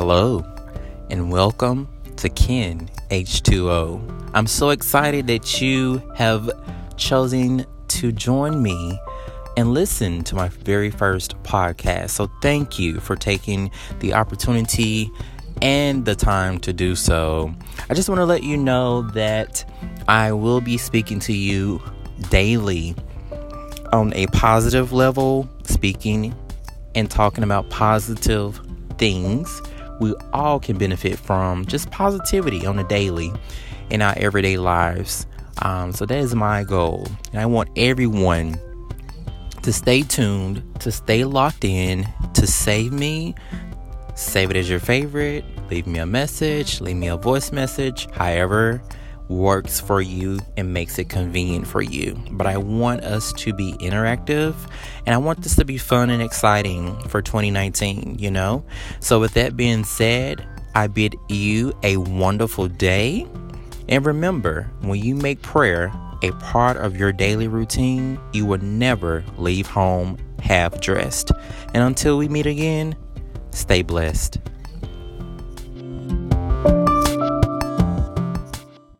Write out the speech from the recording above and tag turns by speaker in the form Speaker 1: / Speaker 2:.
Speaker 1: Hello, and welcome to Ken H2O. I'm so excited that you have chosen to join me and listen to my very first podcast. So, thank you for taking the opportunity and the time to do so. I just want to let you know that I will be speaking to you daily on a positive level, speaking and talking about positive things we all can benefit from just positivity on a daily in our everyday lives. Um, so that is my goal. And I want everyone to stay tuned, to stay locked in, to save me. Save it as your favorite. Leave me a message, leave me a voice message, however works for you and makes it convenient for you. But I want us to be interactive and I want this to be fun and exciting for 2019, you know? So, with that being said, I bid you a wonderful day. And remember, when you make prayer a part of your daily routine, you will never leave home half dressed. And until we meet again, stay blessed.